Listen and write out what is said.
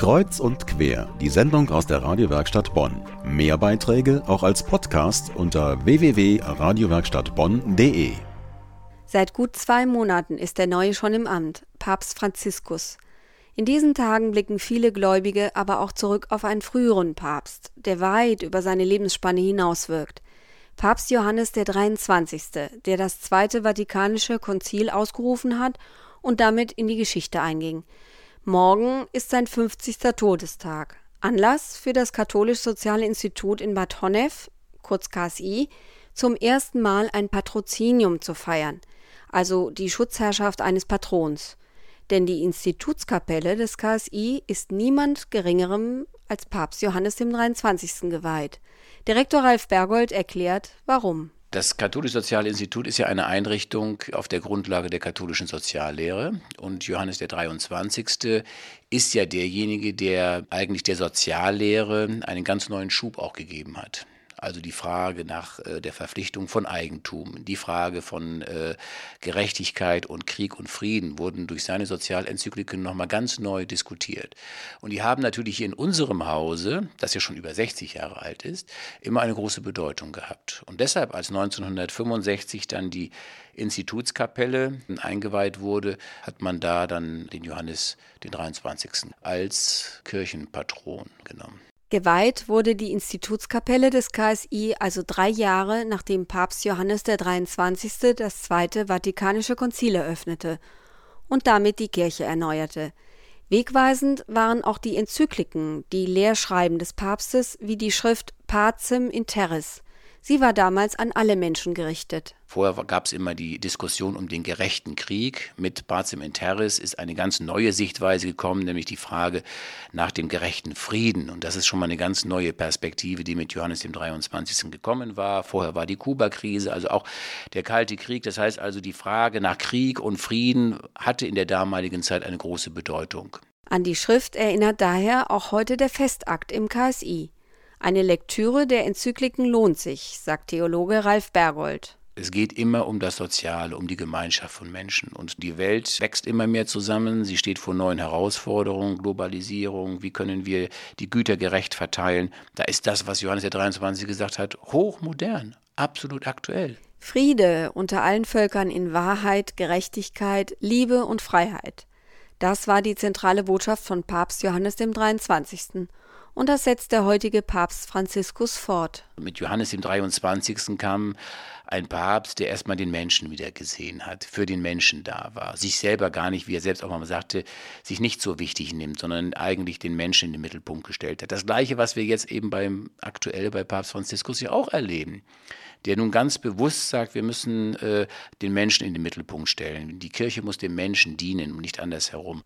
Kreuz und quer, die Sendung aus der Radiowerkstatt Bonn. Mehr Beiträge auch als Podcast unter www.radiowerkstattbonn.de. Seit gut zwei Monaten ist der Neue schon im Amt, Papst Franziskus. In diesen Tagen blicken viele Gläubige aber auch zurück auf einen früheren Papst, der weit über seine Lebensspanne hinauswirkt. Papst Johannes der 23., der das Zweite Vatikanische Konzil ausgerufen hat und damit in die Geschichte einging. Morgen ist sein 50. Todestag. Anlass für das Katholisch-Soziale Institut in Bad Honnef, kurz KSI, zum ersten Mal ein Patrozinium zu feiern, also die Schutzherrschaft eines Patrons. Denn die Institutskapelle des KSI ist niemand Geringerem als Papst Johannes dem 23. geweiht. Direktor Ralf Bergold erklärt, warum. Das Katholisch-Soziale Institut ist ja eine Einrichtung auf der Grundlage der katholischen Soziallehre. Und Johannes der 23. ist ja derjenige, der eigentlich der Soziallehre einen ganz neuen Schub auch gegeben hat. Also die Frage nach äh, der Verpflichtung von Eigentum, die Frage von äh, Gerechtigkeit und Krieg und Frieden wurden durch seine Sozialenzykliken nochmal ganz neu diskutiert. Und die haben natürlich in unserem Hause, das ja schon über 60 Jahre alt ist, immer eine große Bedeutung gehabt. Und deshalb, als 1965 dann die Institutskapelle eingeweiht wurde, hat man da dann den Johannes den 23. als Kirchenpatron genommen. Geweiht wurde die Institutskapelle des KSI also drei Jahre nachdem Papst Johannes der 23. das Zweite Vatikanische Konzil eröffnete und damit die Kirche erneuerte. Wegweisend waren auch die Enzykliken, die Lehrschreiben des Papstes wie die Schrift Pacem in Terris, Sie war damals an alle Menschen gerichtet. Vorher gab es immer die Diskussion um den gerechten Krieg. Mit Pacem in Terris ist eine ganz neue Sichtweise gekommen, nämlich die Frage nach dem gerechten Frieden. Und das ist schon mal eine ganz neue Perspektive, die mit Johannes dem 23. gekommen war. Vorher war die Kuba-Krise, also auch der Kalte Krieg. Das heißt also, die Frage nach Krieg und Frieden hatte in der damaligen Zeit eine große Bedeutung. An die Schrift erinnert daher auch heute der Festakt im KSI. Eine Lektüre der Enzykliken lohnt sich, sagt Theologe Ralf Bergold. Es geht immer um das Soziale, um die Gemeinschaft von Menschen. Und die Welt wächst immer mehr zusammen. Sie steht vor neuen Herausforderungen, Globalisierung. Wie können wir die Güter gerecht verteilen? Da ist das, was Johannes der 23 gesagt hat, hochmodern, absolut aktuell. Friede unter allen Völkern in Wahrheit, Gerechtigkeit, Liebe und Freiheit. Das war die zentrale Botschaft von Papst Johannes dem 23. Und das setzt der heutige Papst Franziskus fort. Mit Johannes dem 23. kam ein Papst, der erstmal den Menschen wieder gesehen hat, für den Menschen da war, sich selber gar nicht, wie er selbst auch mal sagte, sich nicht so wichtig nimmt, sondern eigentlich den Menschen in den Mittelpunkt gestellt hat. Das gleiche, was wir jetzt eben beim aktuell bei Papst Franziskus ja auch erleben der nun ganz bewusst sagt, wir müssen äh, den Menschen in den Mittelpunkt stellen. Die Kirche muss dem Menschen dienen und nicht andersherum.